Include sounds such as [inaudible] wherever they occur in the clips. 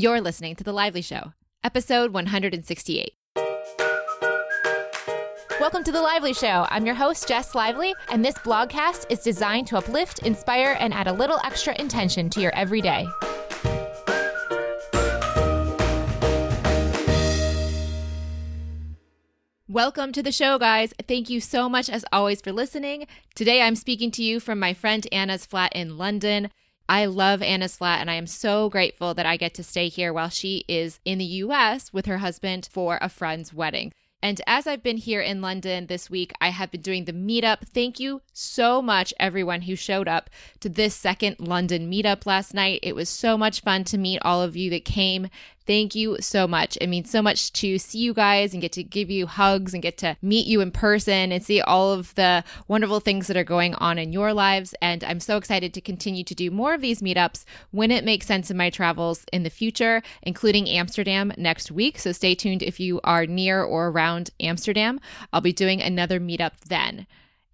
You're listening to The Lively Show, episode 168. Welcome to The Lively Show. I'm your host, Jess Lively, and this blogcast is designed to uplift, inspire, and add a little extra intention to your everyday. Welcome to the show, guys. Thank you so much, as always, for listening. Today, I'm speaking to you from my friend Anna's flat in London. I love Anna's flat, and I am so grateful that I get to stay here while she is in the US with her husband for a friend's wedding. And as I've been here in London this week, I have been doing the meetup. Thank you so much, everyone who showed up to this second London meetup last night. It was so much fun to meet all of you that came. Thank you so much. It means so much to see you guys and get to give you hugs and get to meet you in person and see all of the wonderful things that are going on in your lives. And I'm so excited to continue to do more of these meetups when it makes sense in my travels in the future, including Amsterdam next week. So stay tuned if you are near or around Amsterdam. I'll be doing another meetup then.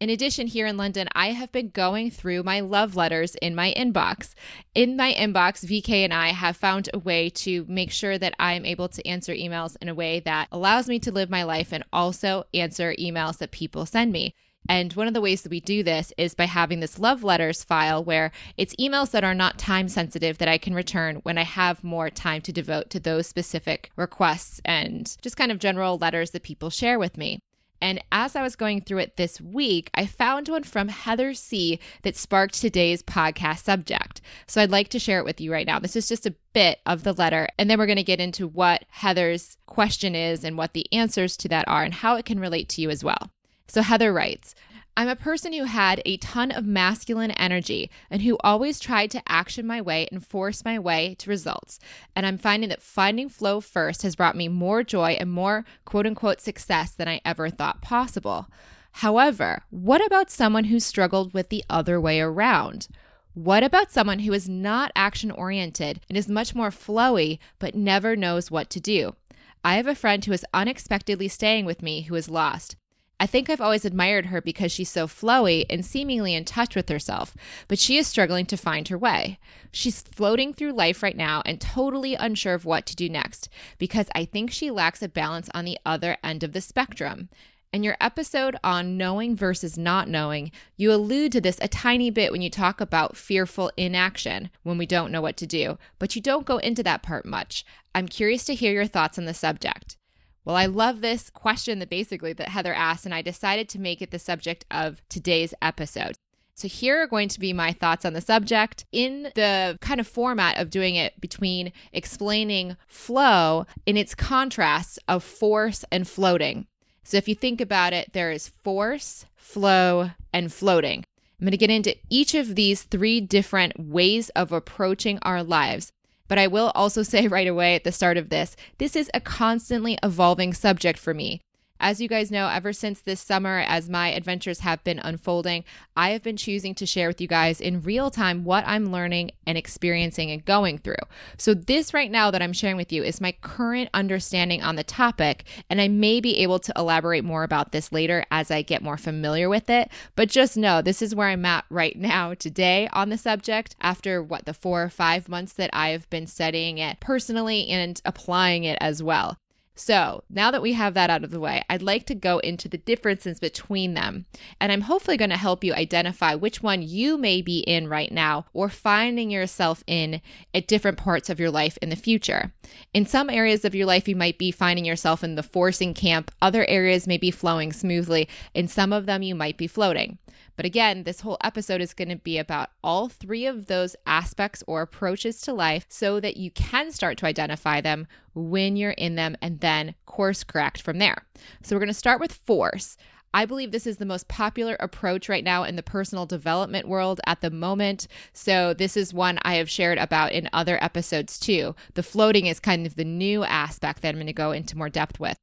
In addition, here in London, I have been going through my love letters in my inbox. In my inbox, VK and I have found a way to make sure that I am able to answer emails in a way that allows me to live my life and also answer emails that people send me. And one of the ways that we do this is by having this love letters file where it's emails that are not time sensitive that I can return when I have more time to devote to those specific requests and just kind of general letters that people share with me. And as I was going through it this week, I found one from Heather C that sparked today's podcast subject. So I'd like to share it with you right now. This is just a bit of the letter, and then we're going to get into what Heather's question is and what the answers to that are and how it can relate to you as well. So Heather writes, I'm a person who had a ton of masculine energy and who always tried to action my way and force my way to results. And I'm finding that finding flow first has brought me more joy and more quote unquote success than I ever thought possible. However, what about someone who struggled with the other way around? What about someone who is not action oriented and is much more flowy but never knows what to do? I have a friend who is unexpectedly staying with me who is lost. I think I've always admired her because she's so flowy and seemingly in touch with herself, but she is struggling to find her way. She's floating through life right now and totally unsure of what to do next because I think she lacks a balance on the other end of the spectrum. In your episode on knowing versus not knowing, you allude to this a tiny bit when you talk about fearful inaction when we don't know what to do, but you don't go into that part much. I'm curious to hear your thoughts on the subject. Well, I love this question that basically that Heather asked, and I decided to make it the subject of today's episode. So, here are going to be my thoughts on the subject in the kind of format of doing it between explaining flow in its contrasts of force and floating. So, if you think about it, there is force, flow, and floating. I'm going to get into each of these three different ways of approaching our lives. But I will also [laughs] say right away at the start of this, this is a constantly evolving subject for me. As you guys know, ever since this summer, as my adventures have been unfolding, I have been choosing to share with you guys in real time what I'm learning and experiencing and going through. So, this right now that I'm sharing with you is my current understanding on the topic, and I may be able to elaborate more about this later as I get more familiar with it. But just know this is where I'm at right now today on the subject after what the four or five months that I have been studying it personally and applying it as well. So, now that we have that out of the way, I'd like to go into the differences between them. And I'm hopefully going to help you identify which one you may be in right now or finding yourself in at different parts of your life in the future. In some areas of your life, you might be finding yourself in the forcing camp, other areas may be flowing smoothly, and some of them you might be floating. But again, this whole episode is going to be about all three of those aspects or approaches to life so that you can start to identify them when you're in them and then course correct from there. So we're going to start with force. I believe this is the most popular approach right now in the personal development world at the moment. So, this is one I have shared about in other episodes too. The floating is kind of the new aspect that I'm going to go into more depth with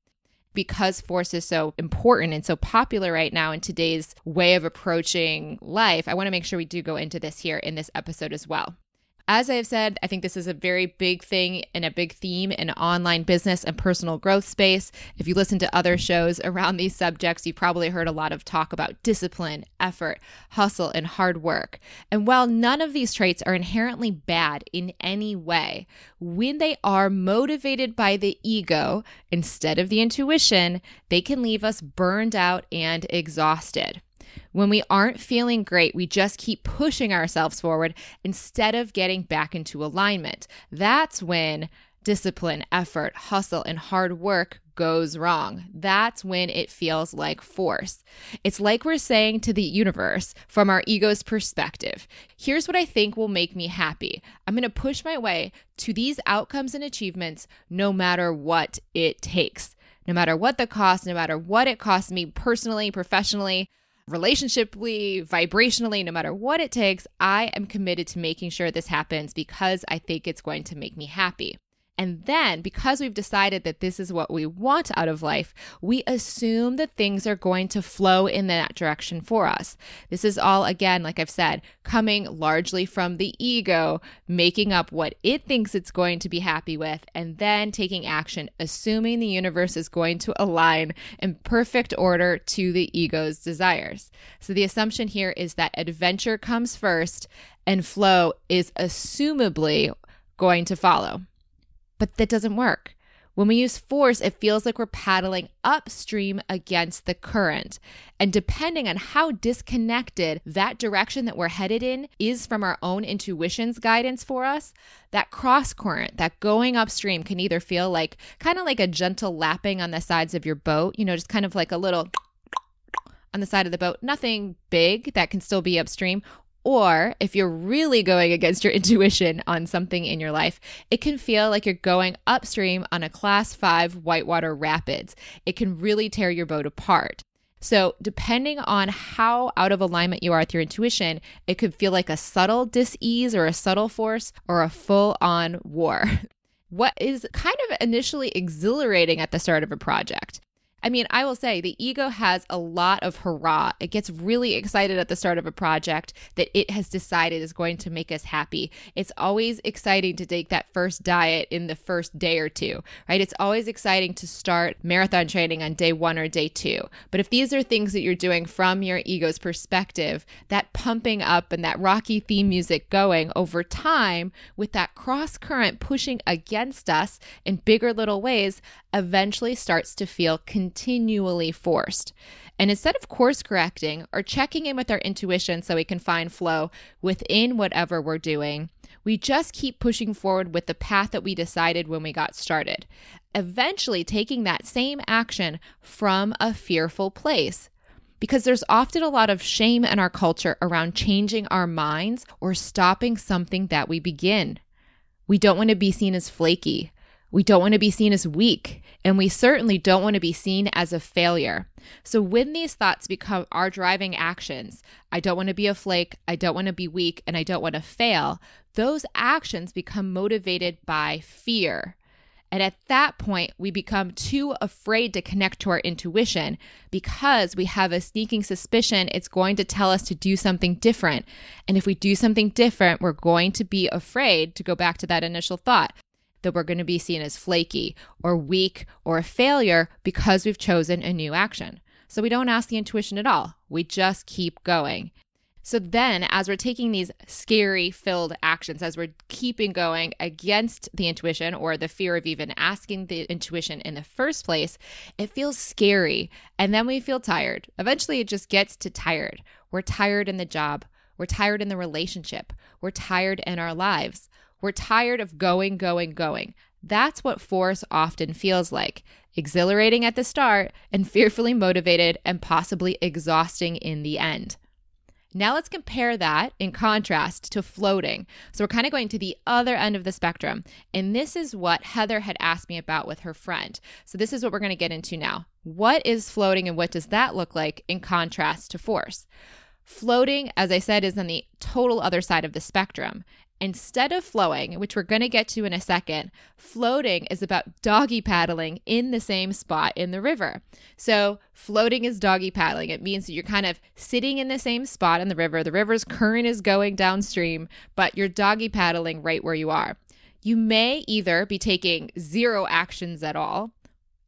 because force is so important and so popular right now in today's way of approaching life, I want to make sure we do go into this here in this episode as well. As I have said, I think this is a very big thing and a big theme in online business and personal growth space. If you listen to other shows around these subjects, you've probably heard a lot of talk about discipline, effort, hustle, and hard work. And while none of these traits are inherently bad in any way, when they are motivated by the ego instead of the intuition, they can leave us burned out and exhausted. When we aren't feeling great, we just keep pushing ourselves forward instead of getting back into alignment. That's when discipline, effort, hustle, and hard work goes wrong. That's when it feels like force. It's like we're saying to the universe from our ego's perspective here's what I think will make me happy. I'm going to push my way to these outcomes and achievements no matter what it takes. No matter what the cost, no matter what it costs me personally, professionally, relationshiply, vibrationally, no matter what it takes, I am committed to making sure this happens because I think it's going to make me happy. And then, because we've decided that this is what we want out of life, we assume that things are going to flow in that direction for us. This is all, again, like I've said, coming largely from the ego, making up what it thinks it's going to be happy with, and then taking action, assuming the universe is going to align in perfect order to the ego's desires. So the assumption here is that adventure comes first and flow is assumably going to follow but that doesn't work. When we use force, it feels like we're paddling upstream against the current. And depending on how disconnected that direction that we're headed in is from our own intuition's guidance for us, that cross current, that going upstream can either feel like kind of like a gentle lapping on the sides of your boat, you know, just kind of like a little on the side of the boat, nothing big that can still be upstream, or if you're really going against your [laughs] intuition on something in your life, it can feel like you're going upstream on a class five whitewater rapids. It can really tear your boat apart. So, depending on how out of alignment you are with your intuition, it could feel like a subtle dis ease or a subtle force or a full on war. [laughs] what is kind of initially exhilarating at the start of a project I mean, I will say the ego has a lot of hurrah. It gets really excited at the start of a project that it has decided is going to make us happy. It's always exciting to take that first diet in the first day or two, right? It's always exciting to start marathon training on day one or day two. But if these are things that you're doing from your ego's perspective, that pumping up and that rocky theme music going over time with that cross current pushing against us in bigger little ways eventually starts to feel continually forced. And instead of course correcting or checking in with our intuition so we can find flow within whatever we're doing, we just keep pushing forward with the path that we decided when we got started, eventually taking that same action from a fearful place. Because there's often a lot of shame in our culture around changing our minds or stopping something that we begin. We don't want to be seen as flaky. We don't want to be seen as weak, and we certainly don't want to be seen as a failure. So, when these thoughts become our driving actions, I don't want to be a flake, I don't want to be weak, and I don't want to fail, those actions become motivated by fear. And at that point, we become too afraid to connect to our intuition because we have a sneaking suspicion it's going to tell us to do something different. And if we do something different, we're going to be afraid to go back to that initial thought that we're going to be seen as flaky or weak or a failure because we've chosen a new action. So we don't ask the intuition at all. We just keep going. So then, as we're taking these scary filled actions, as we're keeping going against the intuition or the fear of even asking the intuition in the first place, it feels scary. And then we feel tired. Eventually, it just gets to tired. We're tired in the job. We're tired in the relationship. We're tired in our lives. We're tired of going, going, going. That's what force often feels like exhilarating at the start and fearfully motivated and possibly exhausting in the end. Now let's compare that in contrast to floating. So we're kind of going to the other end of the spectrum. And this is what Heather had asked me about with her friend. So this is what we're going to get into now. What is floating and what does that look like in contrast to force? Floating, as I said, is on the total other side of the spectrum. Instead of flowing, which we're going to get to in a second, floating is about doggy paddling in the same spot in the river. So, floating is doggy paddling. It means that you're kind of sitting in the same spot in the river. The river's current is going downstream, but you're doggy paddling right where you are. You may either be taking zero actions at all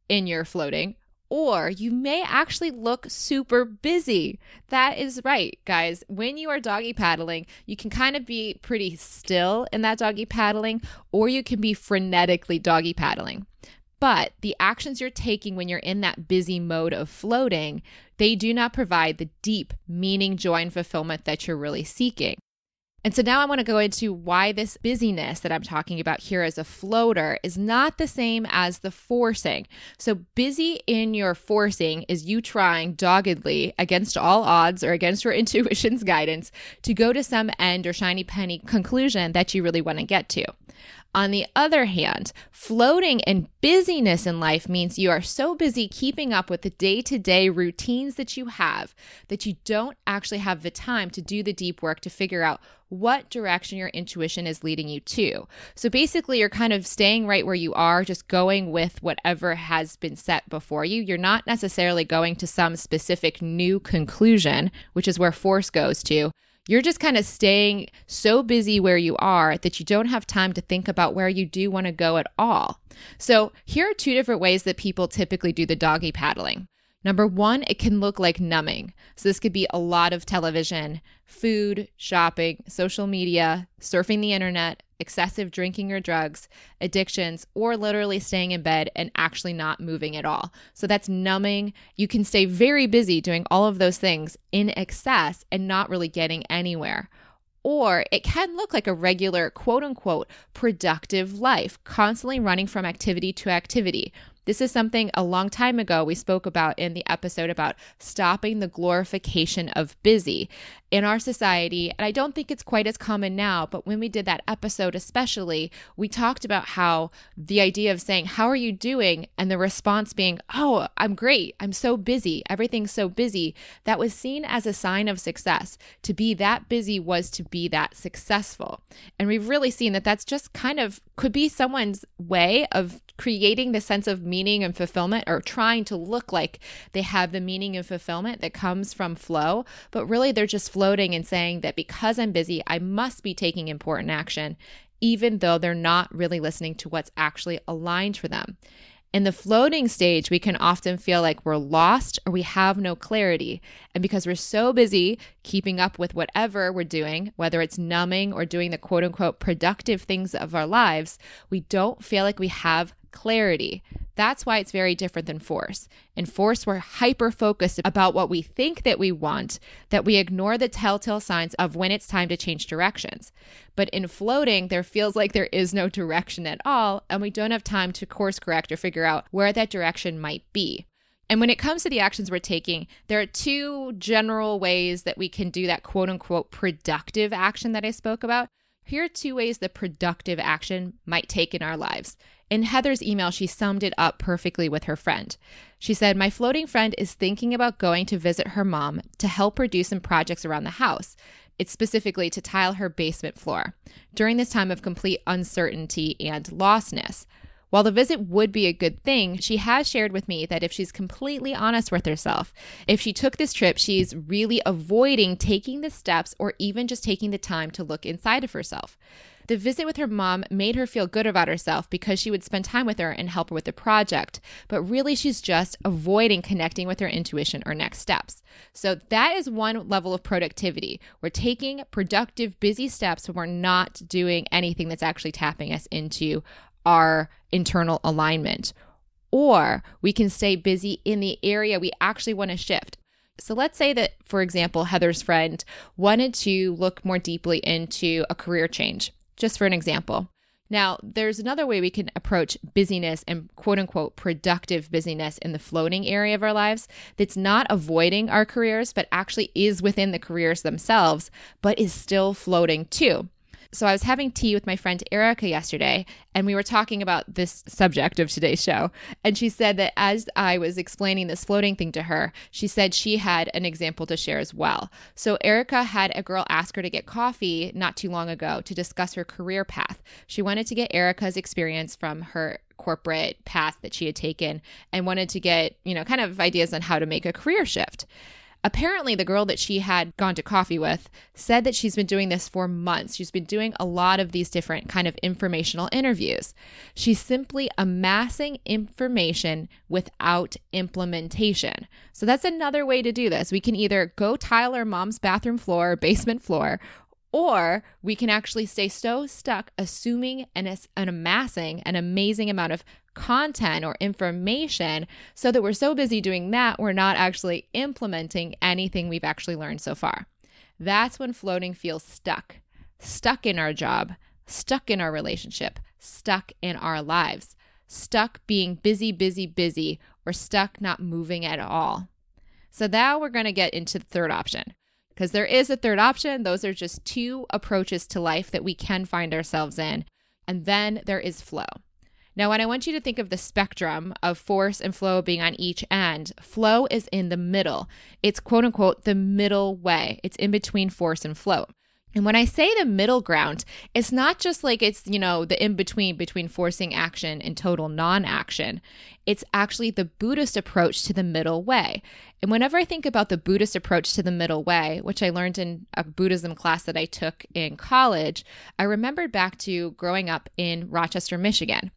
in your floating, or you may actually look super busy. That is right, guys. When you are doggy paddling, you can kind of be pretty still in that doggy paddling, or you can be frenetically doggy paddling. But the actions you're taking when you're in that busy mode of floating, they do not provide the deep meaning, joy, and fulfillment that you're really seeking. And so now I want to go into why this busyness that I'm talking about here as a floater is not the same as the forcing. So, busy in your forcing is you trying doggedly against all odds or against your [laughs] intuition's guidance to go to some end or shiny penny conclusion that you really want to get to. On the other hand, floating and busyness in life means you are so busy keeping up with the day to day routines that you have that you don't actually have the time to do the deep work to figure out what direction your intuition is leading you to. So basically, you're kind of staying right where you are, just going with whatever has been set before you. You're not necessarily going to some specific new conclusion, which is where force goes to you're just kind of staying so busy where you are that you don't have time to think about where you do want to go at all. So, here are two different ways that people typically do the doggy paddling. Number one, it can look like numbing. So, this could be a lot of television, food, shopping, social media, surfing the internet, excessive drinking or drugs, addictions, or literally staying in bed and actually not moving at all. So, that's numbing. You can stay very busy doing all of those things in excess and not really getting anywhere. Or it can look like a regular, quote unquote, productive life, constantly running from activity to activity this is something a long time ago we spoke about in the episode about stopping the glorification of busy in our society. And I don't think it's quite as common now, but when we did that episode, especially, we talked about how the idea of saying, How are you doing? and the response being, Oh, I'm great. I'm so busy. Everything's so busy. That was seen as a sign of success. To be that busy was to be that successful. And we've really seen that that's just kind of could be someone's way of creating the sense of meaning and fulfillment or trying to look like they have the meaning and fulfillment that comes from flow, but really they're just floating and saying that because I'm busy, I must be taking important action, even though they're not really listening to what's actually aligned for them. In the floating stage, we can often feel like we're lost or we have no clarity. And because we're so busy keeping up with whatever we're doing, whether it's numbing or doing the quote unquote productive things of our lives, we don't feel like we have clarity. That's why it's very different than force. In force, we're hyper focused about what we think that we want, that we ignore the telltale signs of when it's time to change directions. But in floating, there feels like there is no direction at all, and we don't have time to course correct or figure out where that direction might be. And when it comes to the actions we're taking, there are two general ways that we can do that quote unquote productive action that I spoke about. Here are two ways that productive action might take in our lives. In Heather's email, she summed it up perfectly with her friend. She said, My floating friend is thinking about going to visit her mom to help her do some projects around the house. It's specifically to tile her basement floor during this time of complete uncertainty and lostness. While the visit would be a good thing, she has shared with me that if she's completely honest with herself, if she took this trip, she's really avoiding taking the steps or even just taking the time to look inside of herself. The visit with her mom made her feel good about herself because she would spend time with her and help her with the project, but really she's just avoiding connecting with her intuition or next steps. So that is one level of productivity. We're taking productive, busy steps, but we're not doing anything that's actually tapping us into our internal alignment. Or we can stay busy in the area we actually want to shift. So let's say that, for example, Heather's friend wanted to look more deeply into a career change, just for an example. Now, there's another way we can approach busyness and quote unquote productive busyness in the floating area of our lives that's not avoiding our careers, but actually is within the careers themselves, but is still floating too. So I was having tea with my friend Erica yesterday, and we were talking about this subject of today's show. And she said that as I was explaining this floating thing to her, she said she had an example to share as well. So Erica had a girl ask her to get coffee not too long ago to discuss her career path. She wanted to get Erica's experience from her corporate path that she had taken and wanted to get, you know, kind of ideas on how to make a career shift. Apparently, the girl that she had gone to coffee with said that she's been doing this for months. She's been doing a lot of these different kind of informational interviews. She's simply amassing information without implementation. So that's another way to do this. We can either go tile our mom's bathroom floor, basement floor, or we can actually stay so stuck assuming and, and amassing an amazing amount of content or information so that we're so busy doing that, we're not actually implementing anything we've actually learned so far. That's when floating feels stuck, stuck in our job, stuck in our relationship, stuck in our lives, stuck being busy, busy, busy, or stuck not moving at all. So now we're going to get into the third option because there is a third option. Those are just two approaches to life that we can find ourselves in. And then there is flow. Now, when I want you to think of the spectrum of force and flow being on each end, flow is in the middle. It's quote unquote the middle way, it's in between force and flow. And when I say the middle ground, it's not just like it's, you know, the in between between forcing action and total non action. It's actually the Buddhist approach to the middle way. And whenever I think about the Buddhist approach to the middle way, which I learned in a Buddhism class that I took in college, I remembered back to growing up in Rochester, Michigan.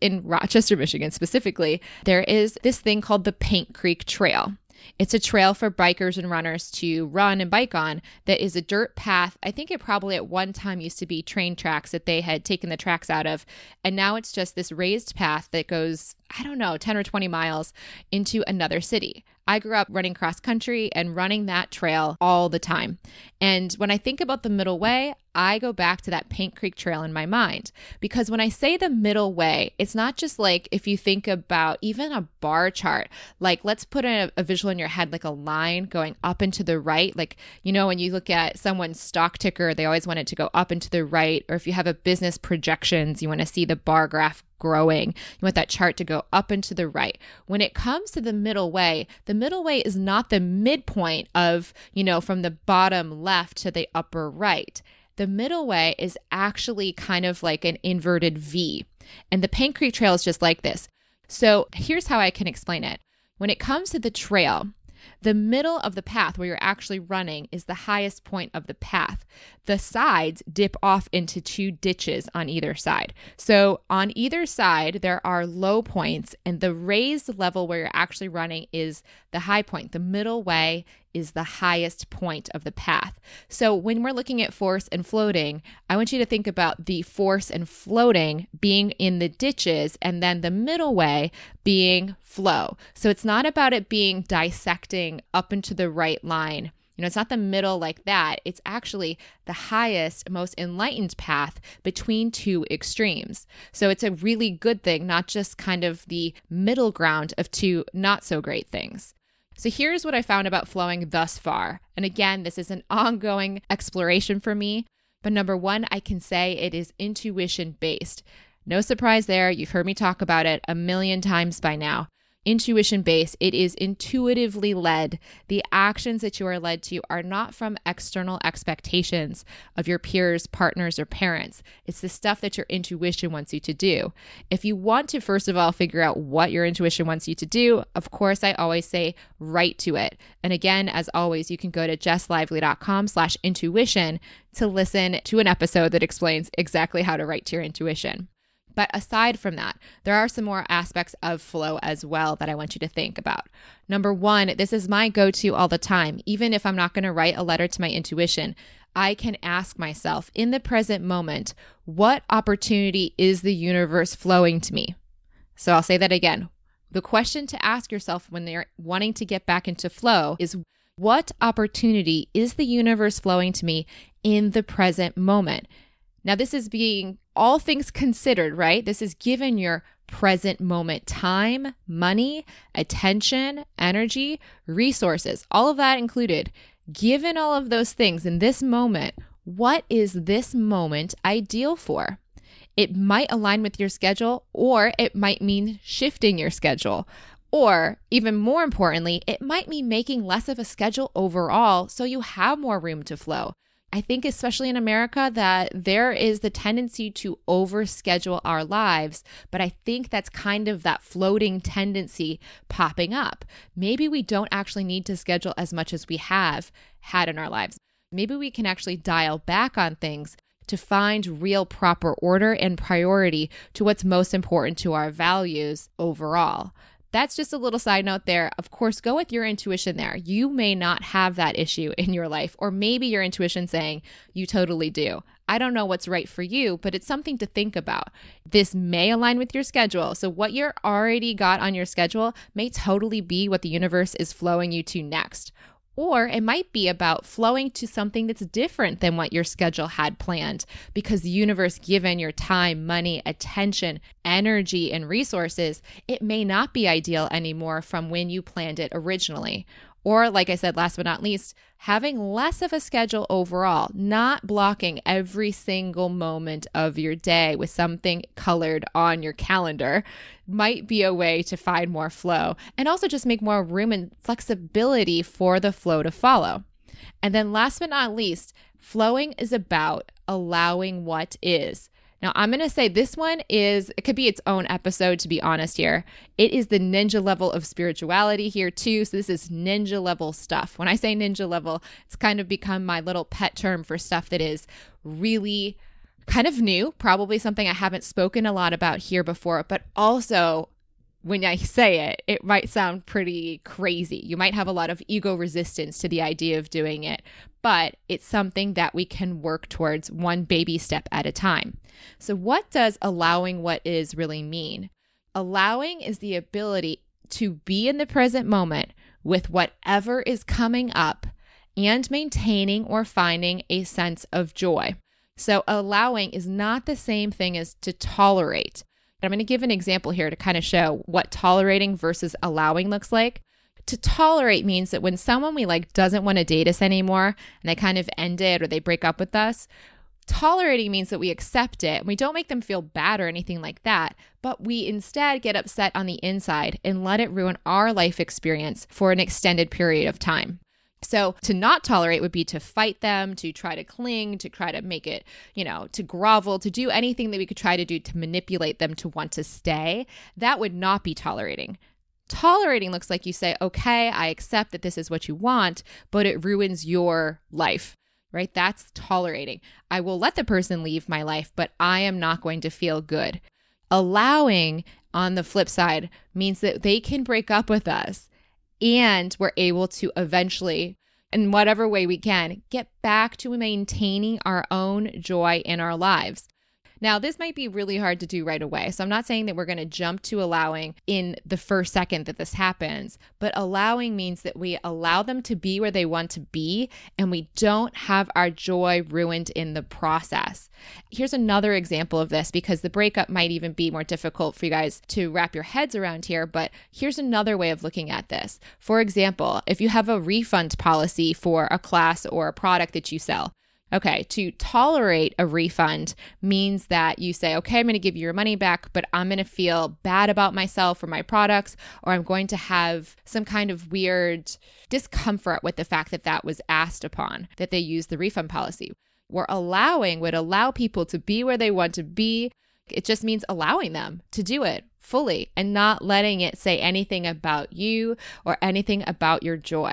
In Rochester, [laughs] Michigan specifically, there is this thing called the Paint Creek Trail. It's a trail for bikers and runners to run and bike on that is a dirt path. I think it probably at one time used to be train tracks that they had taken the tracks out of. And now it's just this raised path that goes, I don't know, 10 or 20 miles into another city. I grew up running cross country and running that trail all the time. And when I think about the middle way, I go back to that Paint Creek Trail in my mind. Because when I say the middle way, it's not just like if you think about even a bar chart, like let's put a, a visual in your head, like a line going up and to the right. Like, you know, when you look at someone's stock ticker, they always want it to go up and to the right. Or if you have a business projections, you want to see the bar graph growing. You want that chart to go up and to the right. When it comes to the middle way, the middle way is not the midpoint of, you know, from the bottom left to the upper right. The middle way is actually kind of like an inverted V. And the Paint Creek Trail is just like this. So here's how I can explain it. When it comes to the trail, the middle of the path where you're actually running is the highest point of the path. The sides dip off into two ditches on either side. So on either side, there are low points, and the raised level where you're actually running is the high point. The middle way is the highest point of the path. So when we're looking at force and floating, I want you to think about the force and floating being in the ditches and then the middle way being flow. So it's not about it being dissecting up into the right line. You know, it's not the middle like that. It's actually the highest, most enlightened path between two extremes. So it's a really good thing, not just kind of the middle ground of two not so great things. So here's what I found about flowing thus far. And again, this is an ongoing exploration for me. But number one, I can say it is intuition based. No surprise there. You've heard me talk about it a million times by now intuition based, it is intuitively led. The actions that you are led to are not from external expectations of your peers, partners, or parents. It's the stuff that your intuition wants you to do. If you want to, first of all, figure out what your intuition wants you to do, of course, I always say write to it. And again, as always, you can go to jesslively.com slash intuition to listen to an episode that explains exactly how to write to your intuition. But aside from that, there are some more aspects of flow as well that I want you to think about. Number one, this is my go to all the time. Even if I'm not going to write a letter to my intuition, I can ask myself in the present moment, what opportunity is the universe flowing to me? So I'll say that again. The question to ask yourself when you're wanting to get back into flow is what opportunity is the universe flowing to me in the present moment? Now, this is being all things considered, right? This is given your present moment time, money, attention, energy, resources, all of that included. Given all of those things in this moment, what is this moment ideal for? It might align with your schedule, or it might mean shifting your schedule. Or, even more importantly, it might mean making less of a schedule overall so you have more room to flow. I think, especially in America, that there is the tendency to overschedule our lives. But I think that's kind of that floating tendency popping up. Maybe we don't actually need to schedule as much as we have had in our lives. Maybe we can actually dial back on things to find real proper order and priority to what's most important to our values overall. That's just a little side note there. Of course, go with your intuition there. You may not have that issue in your life, or maybe your intuition saying you totally do. I don't know what's right for you, but it's something to think about. This may align with your schedule. So, what you're already got on your schedule may totally be what the universe is flowing you to next. Or it might be about flowing to something that's different than what your schedule had planned because the universe, given your time, money, attention, energy, and resources, it may not be ideal anymore from when you planned it originally. Or, like I said, last but not least, having less of a schedule overall, not blocking every single moment of your day with something colored on your calendar might be a way to find more flow and also just make more room and flexibility for the flow to follow. And then, last but not least, flowing is about allowing what is. Now, I'm going to say this one is, it could be its own episode, to be honest here. It is the ninja level of spirituality here, too. So, this is ninja level stuff. When I say ninja level, it's kind of become my little pet term for stuff that is really kind of new, probably something I haven't spoken a lot about here before, but also when I say it, it might sound pretty crazy. You might have a lot of ego resistance to the idea of doing it, but it's something that we can work towards one baby step at a time. So, what does allowing what is really mean? Allowing is the ability to be in the present moment with whatever is coming up and maintaining or finding a sense of joy. So, allowing is not the same thing as to tolerate. I'm going to give an example here to kind of show what tolerating versus allowing looks like. To tolerate means that when someone we like doesn't want to date us anymore and they kind of end it or they break up with us, tolerating means that we accept it and we don't make them feel bad or anything like that, but we instead get upset on the inside and let it ruin our life experience for an extended period of time. So to not tolerate would be to fight them, to try to cling, to try to make it, you know, to grovel, to do anything that we could try to do to manipulate them to want to stay. That would not be tolerating. Tolerating looks like you say, okay, I accept that this is what you want, but it ruins your life, right? That's tolerating. I will let the person leave my life, but I am not going to feel good. Allowing, on the flip side, means that they can break up with us and we're able to eventually in whatever way we can get back to maintaining our own joy in our lives now, this might be really hard to do right away. So I'm not saying that we're going to jump to allowing in the first second that this happens, but allowing means that we allow them to be where they want to be and we don't have our joy ruined in the process. Here's another example of this because the breakup might even be more difficult for you guys to wrap your heads around here, but here's another way of looking at this. For example, if you have a refund policy for a class or a product that you sell, Okay, to tolerate a refund means that you say, okay, I'm going to give you your money back, but I'm going to feel bad about myself or my products, or I'm going to have some kind of weird discomfort with the fact that that was asked upon, that they use the refund policy. We're allowing would allow people to be where they want to be. It just means allowing them to do it fully and not letting it say anything about you or anything about your joy.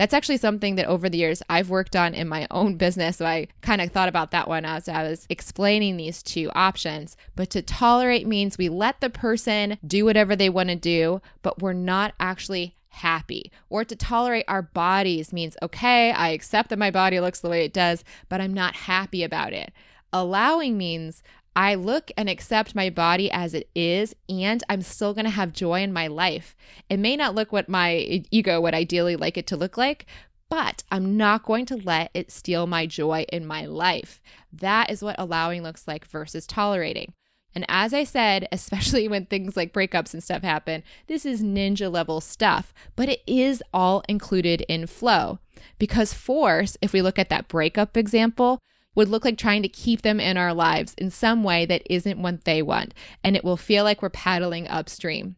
That's actually something that over the years I've worked on in my own business. So I kind of thought about that one as I was explaining these two options. But to tolerate means we let the person do whatever they want to do, but we're not actually happy. Or to tolerate our bodies means, okay, I accept that my body looks the way it does, but I'm not happy about it. Allowing means I look and accept my body as it is, and I'm still going to have joy in my life. It may not look what my ego would ideally like it to look like, but I'm not going to let it steal my joy in my life. That is what allowing looks like versus tolerating. And as I said, [laughs] especially when things like breakups and stuff happen, this is ninja level stuff, but it is all included in flow. Because force, if we look at that breakup example, would look like trying to keep them in our lives in some way that isn't what they want. And it will feel like we're paddling upstream.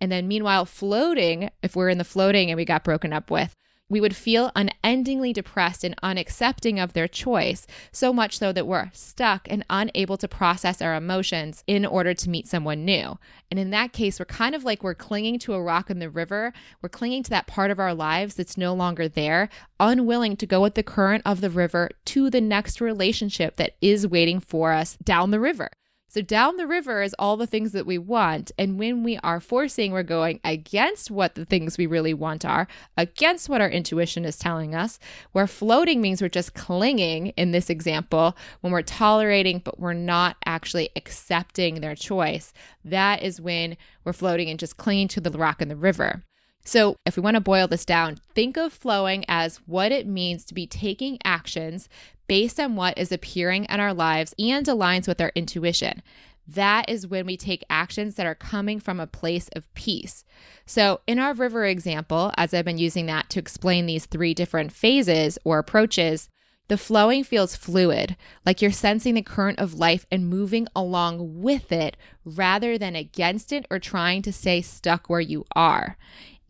And then, meanwhile, floating, if we're in the floating and we got broken up with, we would feel unendingly depressed and unaccepting of their choice, so much so that we're stuck and unable to process our emotions in order to meet someone new. And in that case, we're kind of like we're clinging to a rock in the river. We're clinging to that part of our lives that's no longer there, unwilling to go with the current of the river to the next relationship that is waiting for us down the river. So down the river is all the things that we want. And when we are forcing, we're going against what the things we really want are, against what our intuition is telling us. Where floating means we're just clinging in this example, when we're tolerating, but we're not actually accepting their choice. That is when we're floating and just clinging to the rock in the river. So, if we want to boil this down, think of flowing as what it means to be taking actions based on what is appearing in our lives and aligns with our intuition. That is when we take actions that are coming from a place of peace. So, in our river example, as I've been using that to explain these three different phases or approaches, the flowing feels fluid, like you're sensing the current of life and moving along with it rather than against it or trying to stay stuck where you are.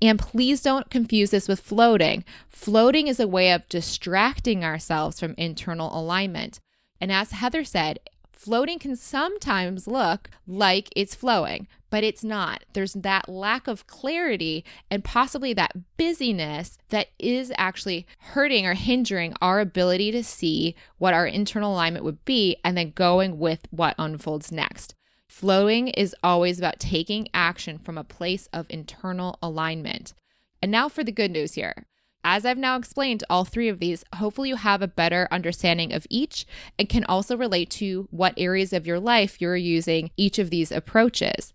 And please don't confuse this with floating. Floating is a way of distracting ourselves from internal alignment. And as Heather said, floating can sometimes look like it's flowing, but it's not. There's that lack of clarity and possibly that busyness that is actually hurting or hindering our ability to see what our internal alignment would be and then going with what unfolds next. Flowing is always about taking action from a place of internal alignment. And now for the good news here. As I've now explained all three of these, hopefully you have a better understanding of each and can also relate to what areas of your life you're using each of these approaches.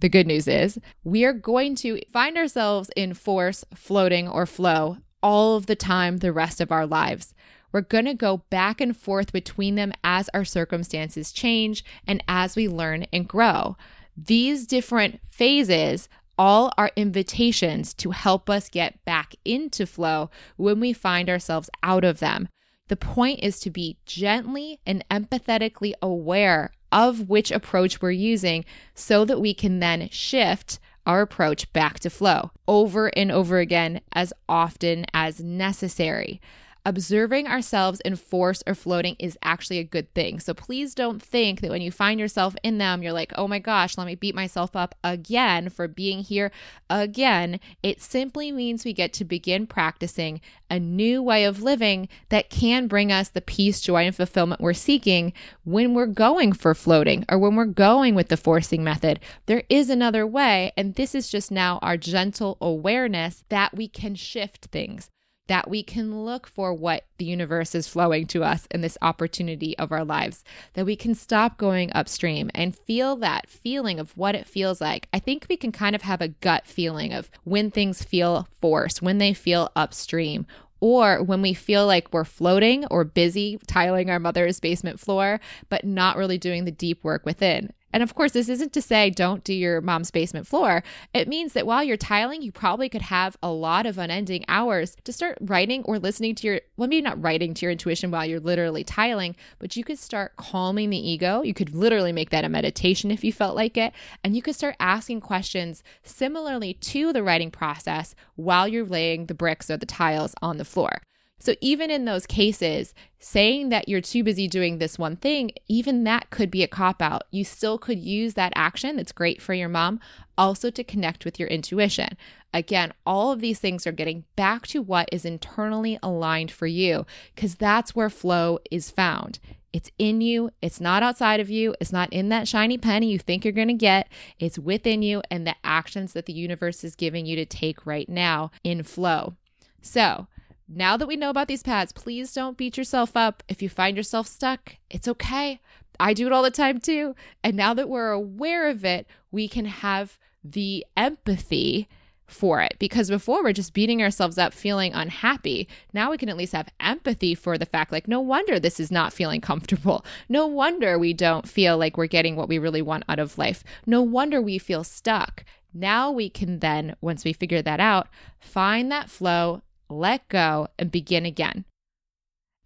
The good news is we are going to find ourselves in force, floating, or flow all of the time the rest of our lives. We're going to go back and forth between them as our circumstances change and as we learn and grow. These different phases all are invitations to help us get back into flow when we find ourselves out of them. The point is to be gently and empathetically aware of which approach we're using so that we can then shift our approach back to flow over and over again as often as necessary observing ourselves in force or floating is actually a good thing. So please don't think that when you find yourself in them, you're like, oh my gosh, let me beat myself up again for being here again. It simply means we get to begin practicing a new way of living that can bring us the peace, joy, and fulfillment we're seeking when we're going for floating or when we're going with the forcing method. There is another way, and this is just now our gentle awareness that we can shift things that we can look for what the universe is flowing to us in this opportunity of our lives, that we can stop going upstream and feel that feeling of what it feels like. I think we can kind of have a gut feeling of when things feel forced, when they feel upstream, or when we feel like we're floating or busy tiling our mother's basement floor, but not really doing the deep work within. And of course, this isn't to say don't do your mom's basement floor. It means that while you're tiling, you probably could have a lot of unending hours to start writing or listening to your, well, maybe not writing to your intuition while you're literally tiling, but you could start calming the ego. You could literally make that a meditation if you felt like it. And you could start asking questions similarly to the writing process while you're laying the bricks or the tiles on the floor. So, even in those cases, saying that you're too busy doing this one thing, even that could be a cop out. You still could use that action that's great for your mom also to connect with your intuition. Again, all of these things are getting back to what is internally aligned for you because that's where flow is found. It's in you. It's not outside of you. It's not in that shiny penny you think you're going to get. It's within you and the actions that the universe is giving you to take right now in flow. So, now that we know about these pads, please don't beat yourself up. If you find yourself stuck, it's okay. I do it all the time too. And now that we're aware of it, we can have the empathy for it because before we're just beating ourselves up feeling unhappy now we can at least have empathy for the fact like no wonder this is not feeling comfortable no wonder we don't feel like we're getting what we really want out of life no wonder we feel stuck now we can then once we figure that out find that flow let go, and begin again.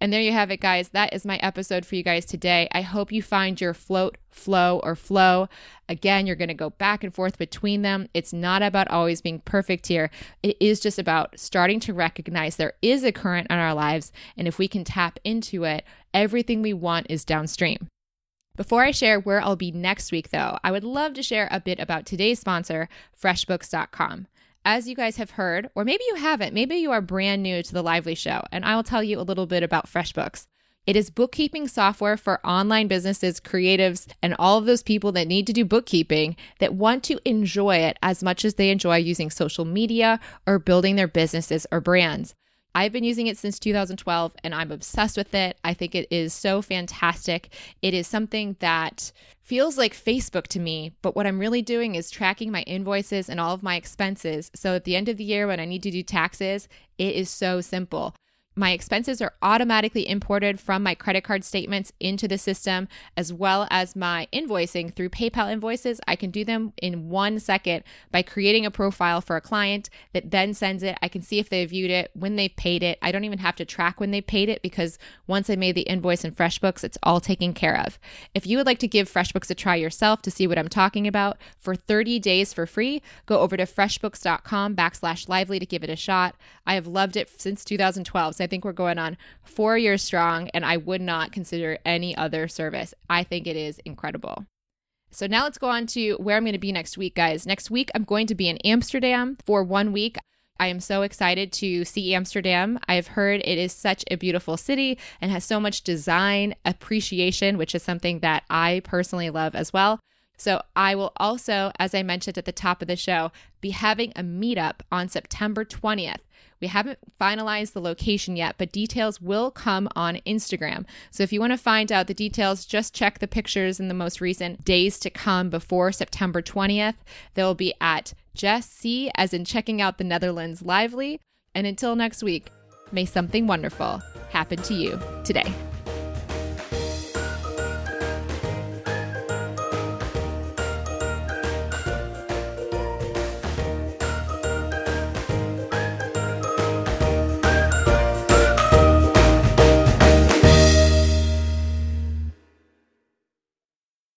And there you have it, guys. That is my episode for you guys today. I hope you find your float, flow, or flow. Again, you're going to go back and forth between them. It's not about always being perfect here. It is just about starting to recognize there is a current in our lives. And if we can tap into it, everything we want is downstream. Before I share where I'll be next week, though, I would love to share a bit about today's sponsor, FreshBooks.com. As you guys have heard, or maybe you haven't, maybe you are brand new to the Lively Show, and I will tell you a little bit about FreshBooks. It is bookkeeping software for online businesses, creatives, and all of those people that need to do bookkeeping that want to enjoy it as much as they enjoy using social media or building their businesses or brands. I've been using it since 2012 and I'm obsessed with it. I think it is so fantastic. It is something that feels like Facebook to me, but what I'm really doing is tracking my invoices and all of my expenses. So at the end of the year, when I need to do taxes, it is so simple. My expenses are automatically imported from my credit card statements into the system, as well as my invoicing through PayPal invoices. I can do them in one second by creating a profile for a client that then sends it. I can see if they viewed it, when they've paid it. I don't even have to track when they paid it because once I made the invoice in FreshBooks, it's all taken care of. If you would like to give FreshBooks a try yourself to see what I'm talking about for 30 days for free, go over to freshbooks.com backslash lively to give it a shot. I have loved it since 2012. I think we're going on four years strong, and I would not consider any other service. I think it is incredible. So now let's go on to where I'm going to be next week, guys. Next week, I'm going to be in Amsterdam for one week. I am so excited to see Amsterdam. I've heard it is such a beautiful city and has so much design appreciation, which is something that I personally love as well. So, I will also, as I mentioned at the top of the show, be having a meetup on September 20th. We haven't finalized the location yet, but details will come on Instagram. So if you want to find out the details, just check the pictures in the most recent days to come before September 20th. They'll be at Jess C, as in checking out the Netherlands lively. And until next week, may something wonderful happen to you today.